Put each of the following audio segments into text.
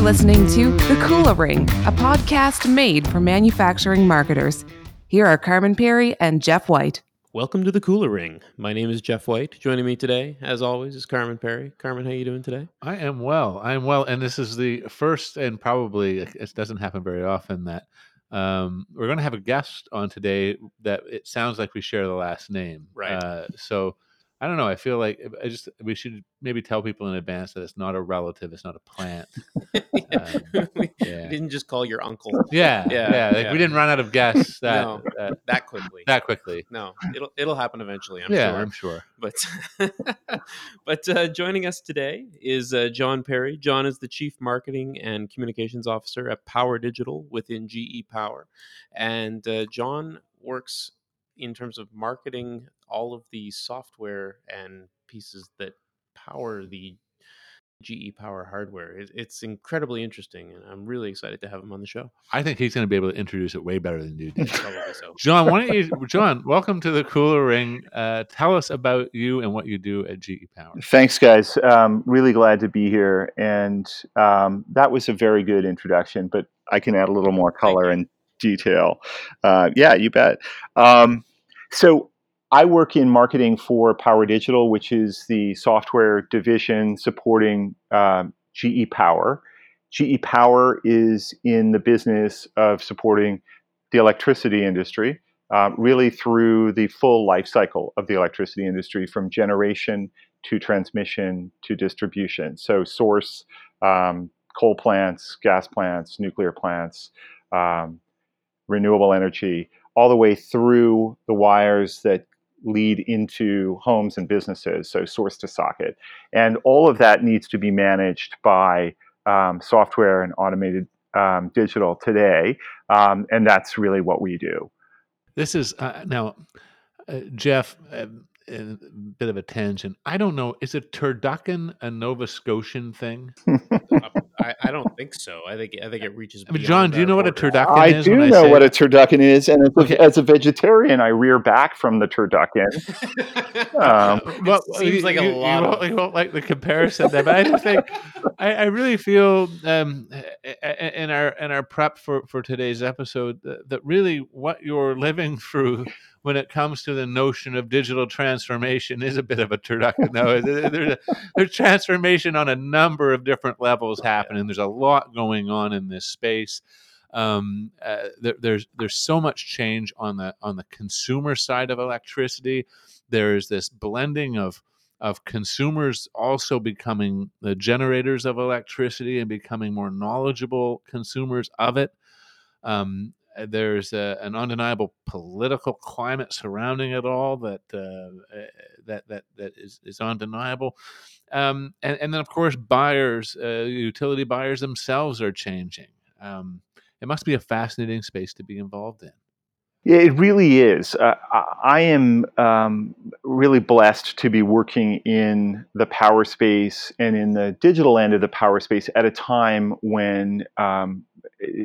You're listening to The Kula Ring, a podcast made for manufacturing marketers. Here are Carman Pirie and Jeff White. Welcome to the Kula Ring. My name is Jeff White. Joining me today, as always, is Carman Pirie. Carman, how you doing today? I am well. I am well, and this is the first and probably it doesn't happen very often that um, we're going to have a guest on today that it sounds like we share the last name. Right. Uh, so I don't know. I feel like I just we should maybe tell people in advance that it's not a relative. It's not a plant. um, we yeah. didn't just call your uncle. Yeah, Yeah, yeah. Like yeah. we didn't run out of guests that No. that, that quickly. that quickly. no, it'll it'll happen eventually. I'm yeah, sure. I'm sure. But but uh, joining us today is uh, John Perry. John is the chief marketing and communications officer at Power Digital within GE Power, and uh, John works in terms of marketing all of the software and pieces that power the GE Power hardware. It, it's incredibly interesting, and I'm really excited to have him on the show. I think he's going to be able to introduce it way better than you did. So. John, why don't you, John? Welcome to the Kula Ring. Uh, tell us about you and what you do at GE Power. Thanks, guys. Um, really glad to be here. And um, that was a very good introduction, but I can add a little more color and detail. Uh, yeah, you bet. Um, so I work in marketing for Power Digital, which is the software division supporting um, GE Power. GE Power is in the business of supporting the electricity industry, uh, really through the full life cycle of the electricity industry, from generation to transmission to distribution. So, source, um, coal plants, gas plants, nuclear plants, um, renewable energy, all the way through the wires that lead into homes and businesses, so source to socket. And all of that needs to be managed by um, software and automated um, digital today. Um, and that's really what we do. This is uh, now, uh, Jeff. Uh, a bit of a tangent. I don't know. Is a turducken a Nova Scotian thing? I, I don't think so. I think I think it reaches. I mean, John, do you our know what a borders. turducken I is? do when I know say what a it? turducken is, and as a, as a vegetarian, I rear back from the turducken. Um, well, seems you- like a you, lot You of- won't, you won't like the comparison there, but I just think I, I really feel um, in our in our prep for for today's episode that, that really what you're living through when it comes to the notion of digital transformation is a bit of a turducken. No, there's a, there's transformation on a number of different levels happening. There's a lot going on in this space um, uh, there, there's there's so much change on the on the consumer side of electricity. There's this blending of of consumers also becoming the generators of electricity and becoming more knowledgeable consumers of it. Um, uh, there's a, an undeniable political climate surrounding it all that uh, uh, that that that is, is undeniable, um, and and then of course buyers, uh, utility buyers themselves are changing. Um, it must be a fascinating space to be involved in. Yeah, it really is. Uh, I I am um, really blessed to be working in the power space and in the digital end of the power space at a time when um,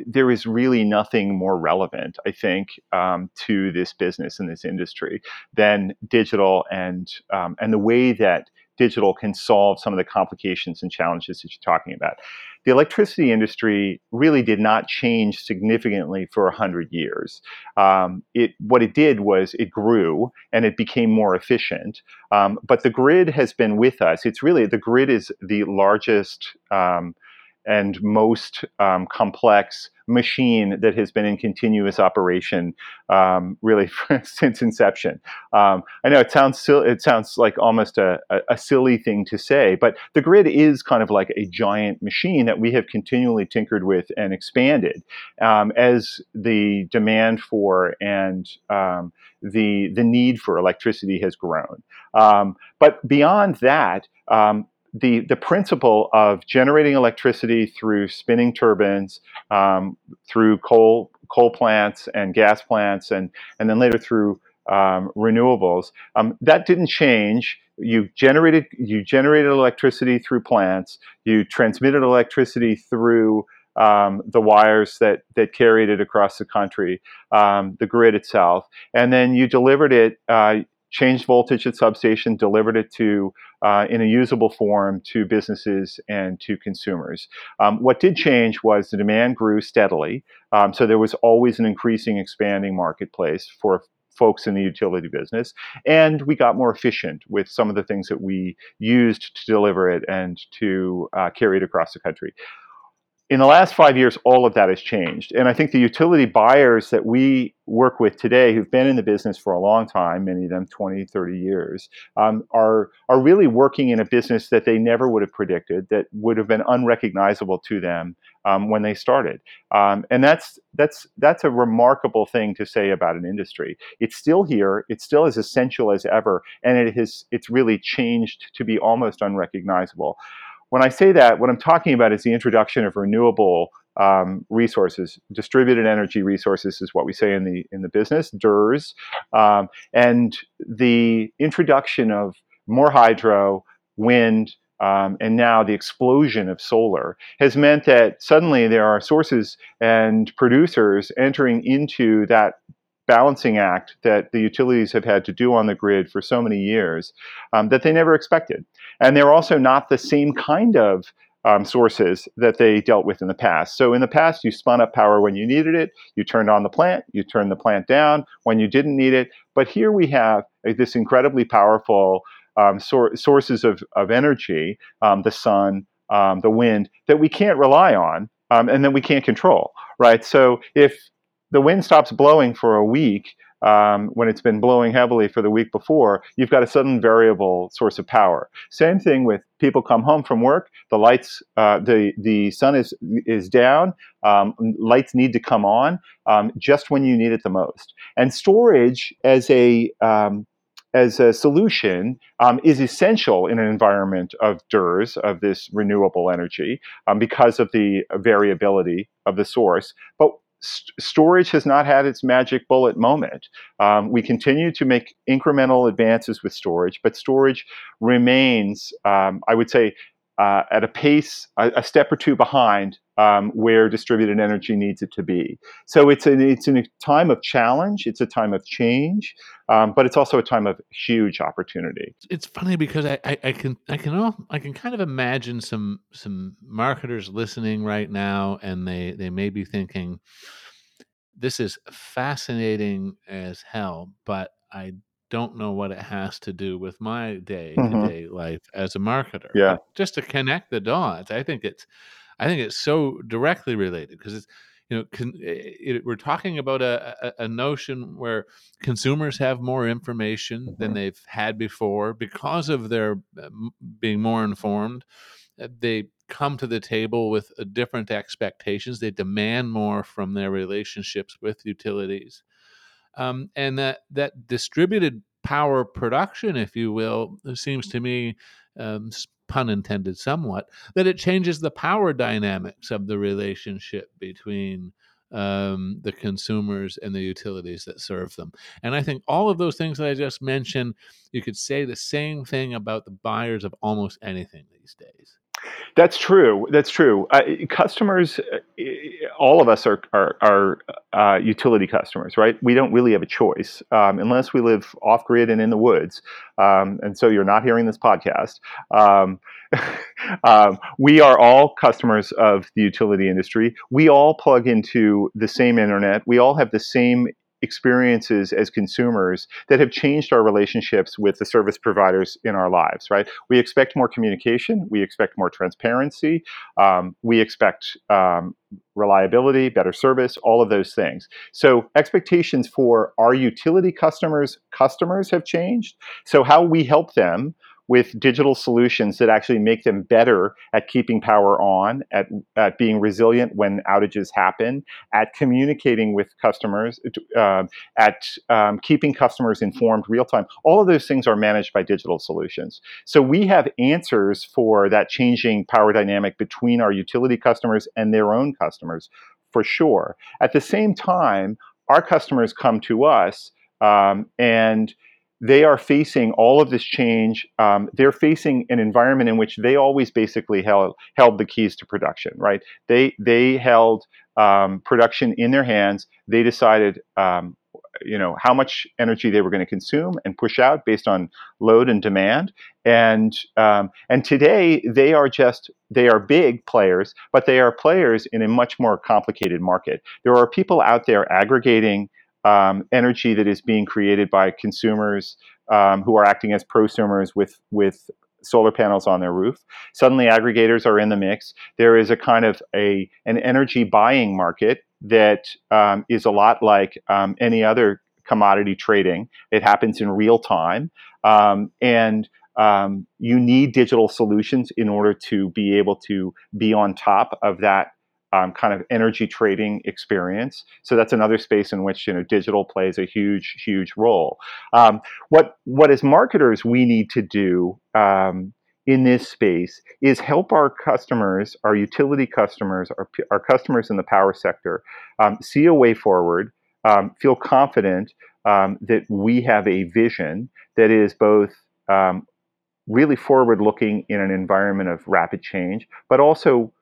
there is really nothing more relevant, I think, um, to this business and this industry than digital and um, and the way that digital can solve some of the complications and challenges that you're talking about. The electricity industry really did not change significantly for 100 years um, it what it did was it grew and it became more efficient. Um, but the grid has been with us. It's really the grid is the largest um, and most um, complex machine that has been in continuous operation um, really since inception. Um, I know it sounds it sounds like almost a, a, a silly thing to say, but the grid is kind of like a giant machine that we have continually tinkered with and expanded um, as the demand for and um, the the need for electricity has grown. Um, but beyond that, um, the the principle of generating electricity through spinning turbines, um, through coal coal plants and gas plants, and and then later through um, renewables, um, that didn't change. You generated you generated electricity through plants. You transmitted electricity through um, the wires that that carried it across the country, um, the grid itself, and then you delivered it uh, changed voltage at substation, delivered it to uh, in a usable form to businesses and to consumers. Um, what did change was the demand grew steadily, um, so there was always an increasing, expanding marketplace for folks in the utility business, and we got more efficient with some of the things that we used to deliver it and to uh, carry it across the country in the last five years, all of that has changed. And I think the utility buyers that we work with today, who've been in the business for a long time, many of them 20, 30 years, um, are, are really working in a business that they never would have predicted, that would have been unrecognizable to them um, when they started. Um, and that's, that's, that's a remarkable thing to say about an industry. It's still here, it's still as essential as ever, and it has, it's really changed to be almost unrecognizable. When I say that, what I'm talking about is the introduction of renewable um, resources. Distributed energy resources is what we say in the in the business, DERs, um, and the introduction of more hydro, wind, um, and now the explosion of solar has meant that suddenly there are sources and producers entering into that balancing act that the utilities have had to do on the grid for so many years um, that they never expected. And they're also not the same kind of um, sources that they dealt with in the past. So in the past, you spun up power when you needed it, you turned on the plant, you turned the plant down when you didn't need it. But here we have uh, this incredibly powerful um, sor- sources of, of energy, um, the sun, um, the wind, that we can't rely on um, and that we can't control, right? So if the wind stops blowing for a week um, when it's been blowing heavily for the week before, you've got a sudden variable source of power. Same thing with people come home from work, the lights, uh, the the sun is is down, um, lights need to come on um, just when you need it the most. And storage as a um, as a solution um, is essential in an environment of DERS, of this renewable energy, um, because of the variability of the source. But st- storage has not had its magic bullet moment. Um, we continue to make incremental advances with storage, but storage remains, um, I would say, uh, at a pace, a, a, step or two behind um, where distributed energy needs it to be. So it's an, it's a time of challenge, it's a time of change, um, but it's also a time of huge opportunity. It's funny because I, I, I can I can all, I can kind of imagine some some marketers listening right now, and they they may be thinking, "This is fascinating as hell," but I don't know what it has to do with my day to day mm-hmm. life as a marketer. Yeah. But just to connect the dots, I think it's, I think it's so directly related because it's, you know, con, it, we're talking about a, a, a, notion where consumers have more information mm-hmm. than they've had before because of their being more informed. Uh, they come to the table with uh, different expectations. They demand more from their relationships with utilities um, and that that distributed power production, if you will, seems to me, um, pun intended, somewhat, that it changes the power dynamics of the relationship between um, the consumers and the utilities that serve them. And I think all of those things that I just mentioned, you could say the same thing about the buyers of almost anything these days. That's true. That's true. Uh, customers, uh, all of us are are, are uh, utility customers, right? We don't really have a choice um, unless we live off grid and in the woods. Um, and so you're not hearing this podcast. Um, um, we are all customers of the utility industry. We all plug into the same internet. We all have the same experiences as consumers that have changed our relationships with the service providers in our lives, right? We expect more communication, we expect more transparency, um, we expect um, reliability, better service, all of those things. So expectations for our utility customers customers have changed. So how we help them with digital solutions that actually make them better at keeping power on, at, at being resilient when outages happen, at communicating with customers, uh, at um, keeping customers informed real time. All of those things are managed by digital solutions. So we have answers for that changing power dynamic between our utility customers and their own customers, for sure. At the same time, our customers come to us um, and they are facing all of this change. Um, they're facing an environment in which they always basically held held the keys to production. Right? They they held um, production in their hands. They decided um, you know how much energy they were going to consume and push out based on load and demand. And um, and today they are just they are big players, but they are players in a much more complicated market. There are people out there aggregating um, energy that is being created by consumers um, who are acting as prosumers with with solar panels on their roof. Suddenly, aggregators are in the mix. There is a kind of a an energy buying market that um, is a lot like um, any other commodity trading. It happens in real time, um, and um, you need digital solutions in order to be able to be on top of that um, kind of energy trading experience. So that's another space in which you know digital plays a huge, huge role. Um, what what as marketers we need to do um, in this space is help our customers, our utility customers, our, our customers in the power sector, um, see a way forward, um, feel confident um, that we have a vision that is both really forward looking in an environment of rapid change, but also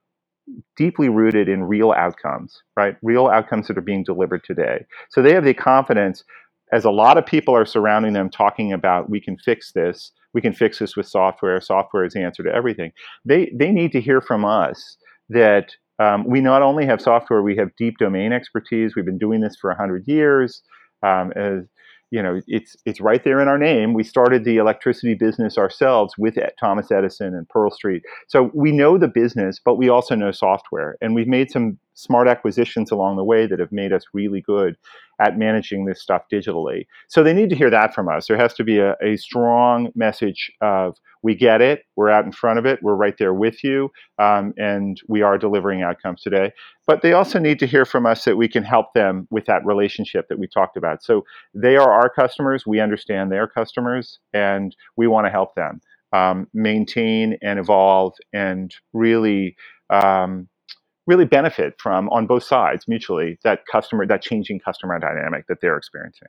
deeply rooted in real outcomes, right? Real outcomes that are being delivered today. So they have the confidence, as a lot of people are surrounding them talking about, we can fix this, we can fix this with software, software is the answer to everything. They, they need to hear from us that um, we not only have software, we have deep domain expertise. We've been doing this for 100 years. Um, as you know, it's it's right there in our name. We started the electricity business ourselves with Thomas Edison and Pearl Street. So we know the business, but we also know software, and we've made some smart acquisitions along the way that have made us really good at managing this stuff digitally. So they need to hear that from us. There has to be a, a strong message of we get it, we're out in front of it, we're right there with you, um, and we are delivering outcomes today. But they also need to hear from us that we can help them with that relationship that we talked about. So they are our customers, we understand their customers, and we want to help them um, maintain and evolve and really. Um, really benefit from on both sides mutually that customer that changing customer dynamic that they're experiencing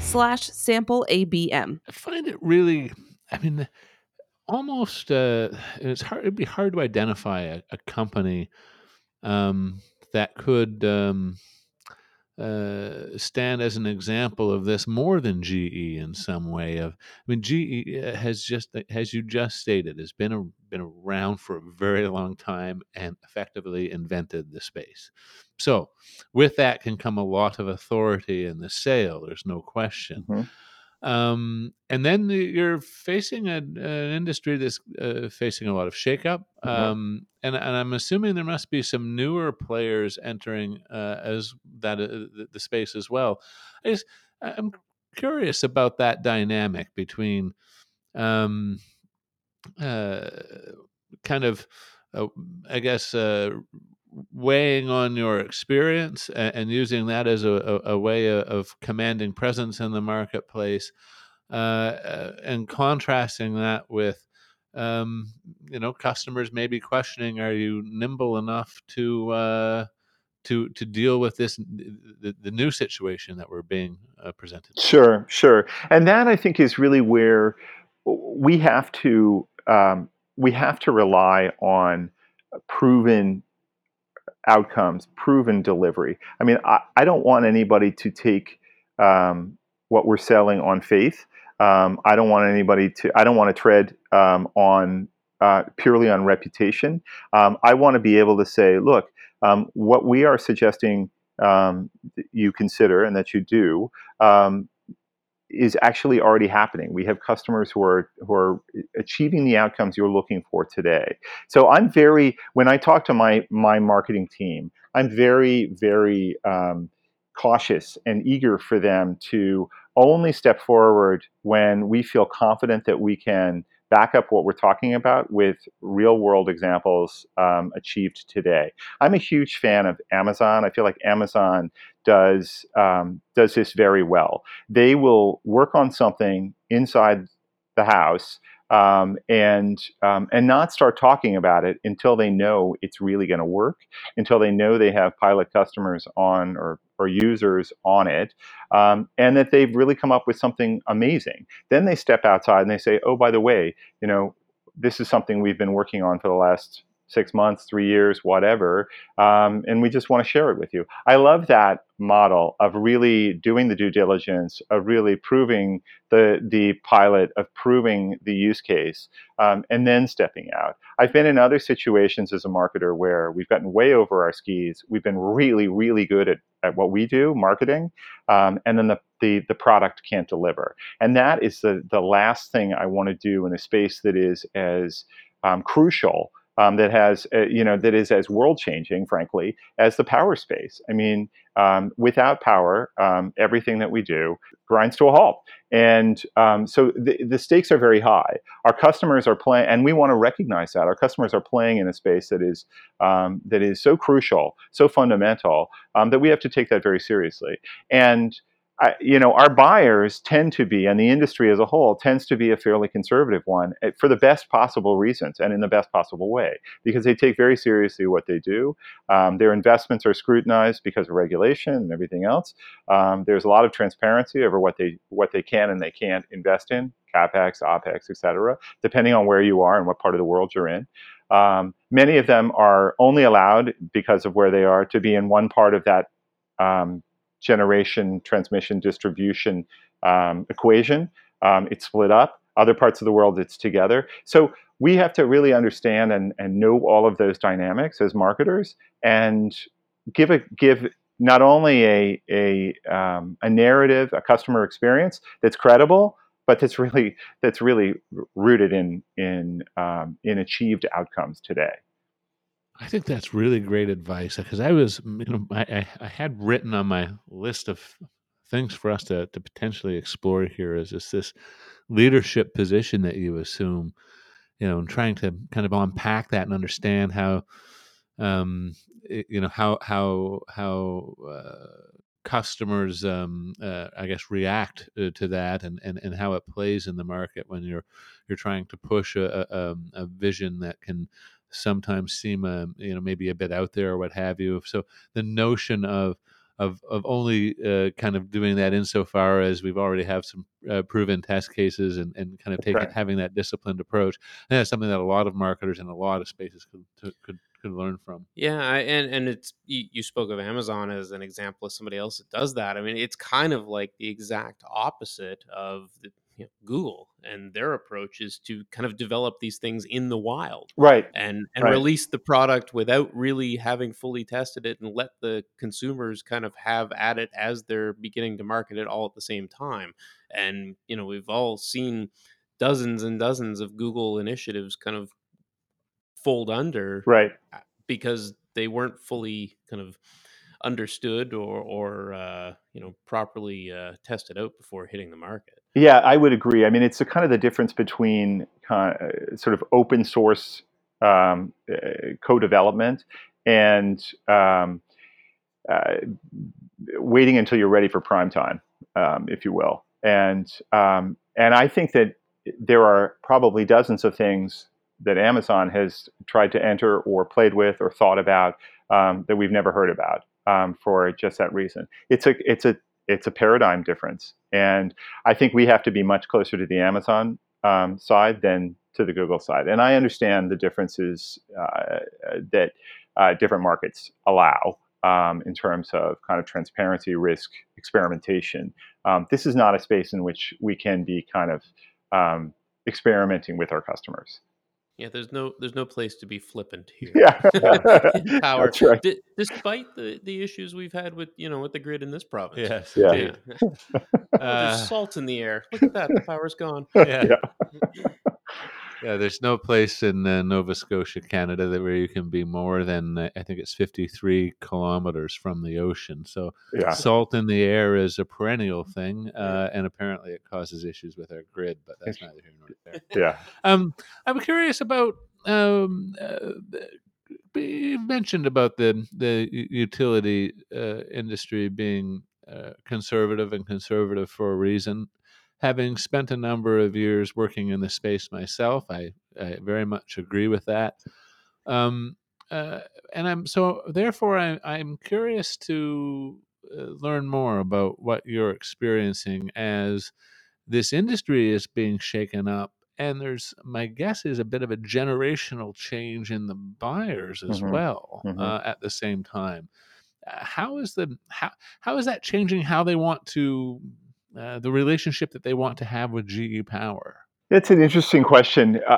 slash sample ABM. I find it really, I mean, almost, uh, it's hard, it'd be hard to identify a, a company um, that could um, uh, stand as an example of this more than GE in some way. Of, I mean, GE uh, has just, as you just stated, has been a, been around for a very long time and effectively invented the space. So, with that can come a lot of authority in the sale. There's no question. Mm-hmm. Um, and then you're facing a, an industry that's uh, facing a lot of shakeup. Mm-hmm. Um, and, and, I'm assuming there must be some newer players entering uh, as that uh, the, the, space as well. I just, I'm curious about that dynamic between um, uh, kind of, uh, I guess, uh, weighing on your experience and, and using that as a, a, a, way of commanding presence in the marketplace uh, uh, and contrasting that with um, you know customers maybe questioning are you nimble enough to uh, to to deal with this the, the new situation that we're being uh, presented sure sure. And that i think is really where we have to um, we have to rely on proven outcomes, proven delivery. I mean, I, I don't want anybody to take um, what we're selling on faith. Um, I don't want anybody to. I don't want to tread um, on uh, purely on reputation. Um, I want to be able to say, look, um, what we are suggesting um, you consider and that you do is actually already happening. We have customers who are who are achieving the outcomes you're looking for today. So I'm very when I talk to my my marketing team, I'm very very um, cautious and eager for them to only step forward when we feel confident that we can back up what we're talking about with real world examples um, achieved today. I'm a huge fan of Amazon. I feel like Amazon does um, does this very well. They will work on something inside the house um, and um, and not start talking about it until they know it's really going to work, until they know they have pilot customers on or or users on it, um, and that they've really come up with something amazing. Then they step outside and they say, "Oh, by the way, you know, this is something we've been working on for the last six months, three years, whatever, um, and we just want to share it with you. I love that model of really doing the due diligence, of really proving the the pilot, of proving the use case, um, and then stepping out. I've been in other situations as a marketer where we've gotten way over our skis. We've been really, really good at, at what we do, marketing, um, and then the, the the product can't deliver. And that is the the last thing I want to do in a space that is as um, crucial um, that has uh, you know that is as world changing, frankly, as the power space. I mean, um, without power, um, everything that we do grinds to a halt, and um, so the, the stakes are very high. Our customers are playing, and we want to recognize that our customers are playing in a space that is um, that is so crucial, so fundamental um, that we have to take that very seriously, and I, you know, our buyers tend to be, and the industry as a whole tends to be a fairly conservative one eh, for the best possible reasons and in the best possible way, because they take very seriously what they do. Um, their investments are scrutinized because of regulation and everything else. Um, there's a lot of transparency over what they what they can and they can't invest in, capex, opex, etc., depending on where you are and what part of the world you're in. Um, many of them are only allowed because of where they are to be in one part of that um, generation, transmission, distribution um, equation. Um, it's split up. Other parts of the world, it's together. So we have to really understand and, and know all of those dynamics as marketers and give a give not only a a, um, a narrative, a customer experience that's credible, but that's really that's really rooted in in um, in achieved outcomes today. I think that's really great advice because I was, you know, I, I had written on my list of things for us to, to potentially explore here is just this leadership position that you assume, you know, and trying to kind of unpack that and understand how, um, you know, how how how uh, customers, um, uh, I guess, react uh, to that and, and and how it plays in the market when you're you're trying to push a, a, um, a vision that can sometimes seem uh, you know maybe a bit out there or what have you so the notion of of of only uh, kind of doing that insofar as we've already have some uh, proven test cases and, and kind of taking right. having that disciplined approach. And that's something that a lot of marketers in a lot of spaces could could could learn from. Yeah, and and it's you, you spoke of Amazon as an example of somebody else that does that. I mean, it's kind of like the exact opposite of the you know, Google and their approach is to kind of develop these things in the wild, right, and and right. release the product without really having fully tested it, and let the consumers kind of have at it as they're beginning to market it all at the same time. And you know, we've all seen dozens and dozens of Google initiatives kind of fold under, right, because they weren't fully kind of understood or or uh, you know properly uh, tested out before hitting the market. Yeah, I would agree. I mean, it's a, kind of the difference between of, sort of open source um, uh, co-development and um, uh, waiting until you're ready for prime time, um, if you will. And um, and I think that there are probably dozens of things that Amazon has tried to enter or played with or thought about um, that we've never heard about um, for just that reason. It's a it's a it's a paradigm difference, and I think we have to be much closer to the Amazon um, side than to the Google side. And I understand the differences uh, that uh, different markets allow. Um, in terms of kind of transparency, risk, experimentation. Um, this is not a space in which we can be kind of um, experimenting with our customers. Yeah, there's no there's no place to be flippant here. Yeah, power. That's right. D- despite the, the issues we've had with you know with the grid in this province. Yes, Yeah. indeed. Oh, Uh, there's salt in the air. Look at that. The power's gone. yeah. Yeah. Yeah, there's no place in uh, Nova Scotia, Canada, that where you can be more than uh, I think it's 53 kilometers from the ocean. So Yeah. salt in the air is a perennial thing, uh, and apparently it causes issues with our grid. But that's neither here nor there. Yeah. Um, I'm curious about um, uh, you mentioned about the the utility uh, industry being uh, conservative and conservative for a reason. Having spent a number of years working in the space myself, I, I very much agree with that. Um, uh, and I'm so therefore I, I'm curious to uh, learn more about what you're experiencing as this industry is being shaken up and there's my guess is a bit of a generational change in the buyers as Mhm. well Mhm. uh, at the same time uh, how is the how how is that changing how they want to uh, the relationship that they want to have with GE Power It's an interesting question.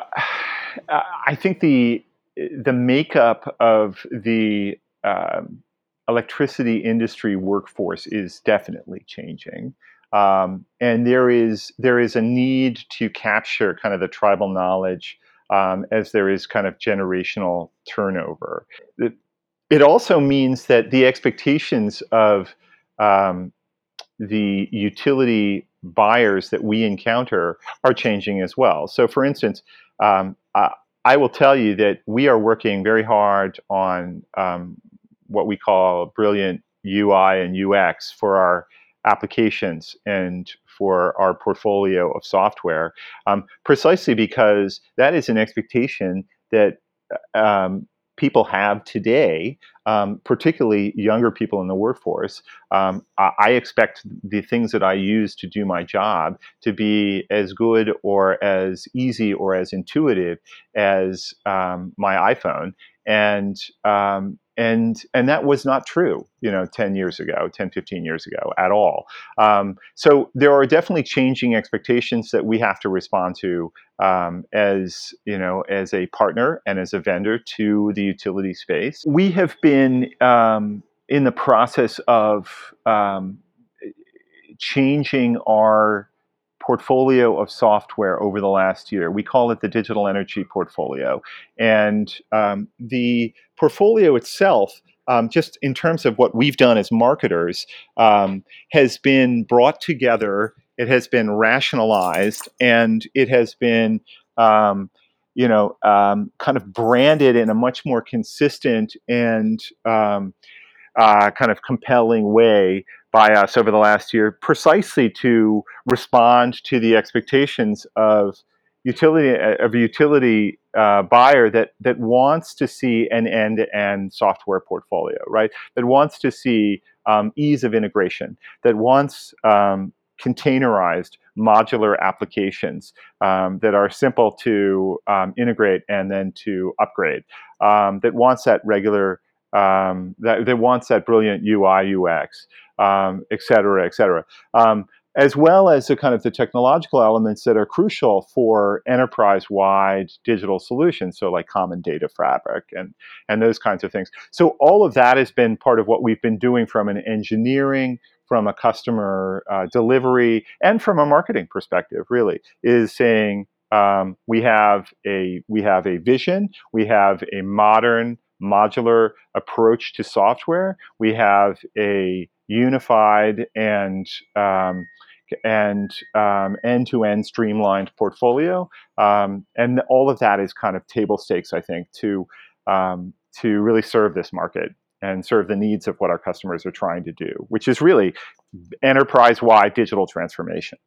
Uh, I think the the makeup of the um, electricity industry workforce is definitely changing, um, and there is there is a need to capture kind of the tribal knowledge um, as there is kind of generational turnover. It, it also means that the expectations of um, the utility buyers that we encounter are changing as well. So, for instance, um, I, I will tell you that we are working very hard on um, what we call brilliant UI and UX for our applications and for our portfolio of software, um, precisely because that is an expectation that um, people have today, um, particularly younger people in the workforce. Um, I, expect the things that I use to do my job to be as good or as easy or as intuitive as um, my iPhone. And um, and and that was not true you know 10 years ago 10 15 years ago at all. Um, so there are definitely changing expectations that we have to respond to um, as you know as a partner and as a vendor to the utility space. We have been um, in the process of um, changing our portfolio of software over the last year. We call it the digital energy portfolio. And um, the portfolio itself, um, just in terms of what we've done as marketers, um, has been brought together, it has been rationalized, and it has been. Um, you know, um, kind of branded in a much more consistent and um, uh, kind of compelling way by us over the last year, precisely to respond to the expectations of utility of a utility uh, buyer that that wants to see an end-to-end software portfolio, right? That wants to see um, ease of integration, that wants um, containerized modular applications um, that are simple to um, integrate and then to upgrade, um, that wants that regular um, that, that wants that brilliant UI UX, um, et cetera, et cetera. Um, as well as the kind of the technological elements that are crucial for enterprise-wide digital solutions, so like common data fabric and and those kinds of things. So all of that has been part of what we've been doing from an engineering, from a customer uh, delivery, and from a marketing perspective. Really, is saying um, we have a we have a vision, we have a modern modular approach to software. We have a unified and um, and um, end-to-end streamlined portfolio, um, and all of that is kind of table stakes, I think, to um, to really serve this market and serve the needs of what our customers are trying to do, which is really enterprise-wide digital transformation.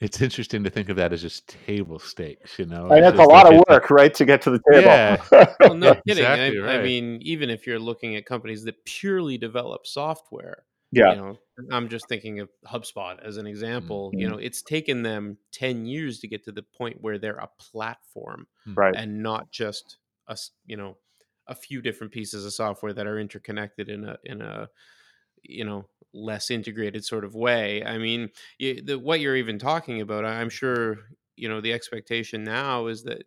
It's interesting to think of that as just table stakes, you know. And It's that's a lot like of it- work, right, to get to the table. Yeah. Well, no kidding. Exactly I, I mean, even if you're looking at companies that purely develop software, yeah. you know, I'm just thinking of HubSpot as an example. You Mhm. know, it's taken them 10 years to get to the point where they're a platform right. and not just a, s- you know, a few different pieces of software that are interconnected in a in a you know less integrated sort of way. I mean, you, the, what you're even talking about, I'm sure you know the expectation now is that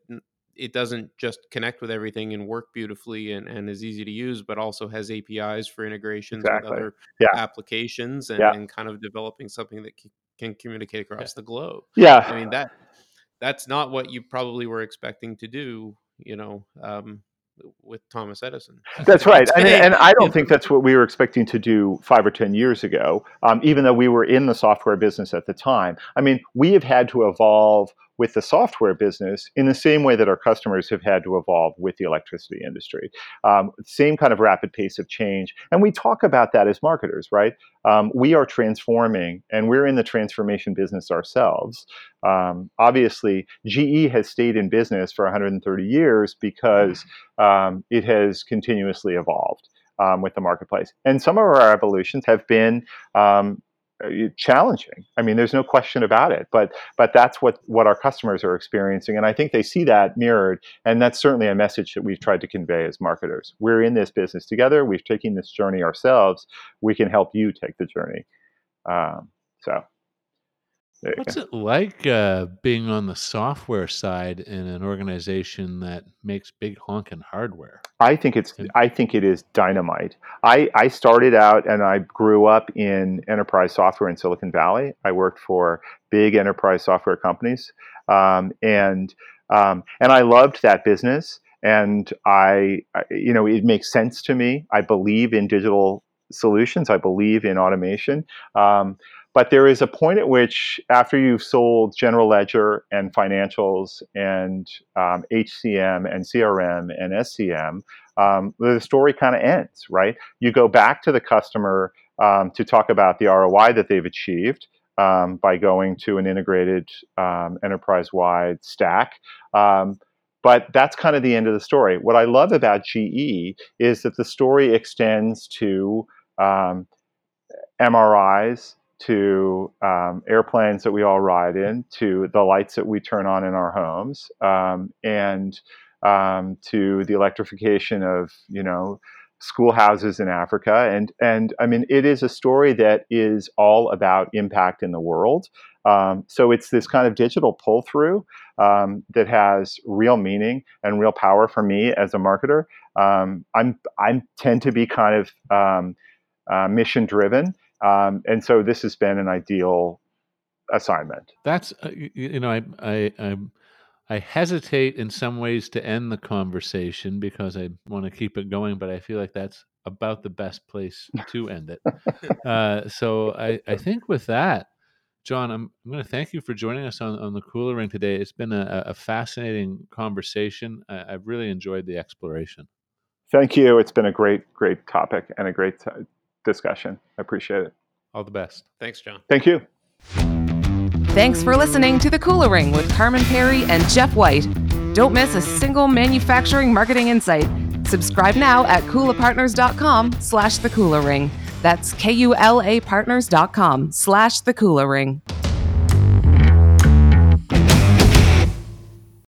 it doesn't just connect with everything and work beautifully and, and is easy to use, but also has APIs for integrations Exactly. with other Yeah. applications and, Yeah. and kind of developing something that c- can communicate across the globe. Yeah. I mean that that's not what you probably were expecting to do, you know, um, with Thomas Edison. That's right, and, and I don't think that's what we were expecting to do five or ten years ago. Um, even though we were in the software business at the time, I mean, we have had to evolve with the software business in the same way that our customers have had to evolve with the electricity industry. Um, same kind of rapid pace of change. And we talk about that as marketers, right? Um, we are transforming and we're in the transformation business ourselves. Um, obviously, GE has stayed in business for 130 years because um, it has continuously evolved. Um, with the marketplace. And some of our evolutions have been um, challenging. I mean, there's no question about it. But but that's what what our customers are experiencing, and I think they see that mirrored. And that's certainly a message that we've tried to convey as marketers. We're in this business together. We've taken this journey ourselves. We can help you take the journey. Um, so. What's it like uh, being on the software side in an organization that makes big honking hardware? I think it's I think it is dynamite. I, I started out and I grew up in enterprise software in Silicon Valley. I worked for big enterprise software companies, um, and um, and I loved that business. And I, you know, it makes sense to me. I believe in digital solutions. I believe in automation. Um, but there is a point at which, after you've sold general ledger and financials and um, HCM and CRM and SCM, um, the story kind of ends, right? You go back to the customer um, to talk about the ROI that they've achieved. Um, by going to an integrated um, enterprise-wide stack, um, but that's kind of the end of the story. What I love about GE is that the story extends to um, MRIs, to um, airplanes that we all ride in, to the lights that we turn on in our homes, um, and um, to the electrification of you know schoolhouses in Africa. And and I mean, it is a story that is all about impact in the world. Um, so it's this kind of digital pull through um, that has real meaning and real power for me as a marketer. Um, I'm I tend to be kind of uh, mission driven. Um, and so this has been an ideal assignment. That's uh, you know I I I I hesitate in some ways to end the conversation because I want to keep it going, but I feel like that's about the best place to end it. uh, so I I think with that. John, I'm, I'm going to thank you for joining us on, on the Kula Ring today. It's been a, a fascinating conversation. I, have really enjoyed the exploration. Thank you. It's been a great, great topic and a great discussion. I appreciate it. All the best. Thanks, John. Thank you. Thanks for listening to The Kula Ring with Carman Pirie and Jeff White. Don't miss a single manufacturing marketing insight. Subscribe now at kulapartners.com slash the Kula Ring. That's K-U-L-A partners.com slash the Kula Ring.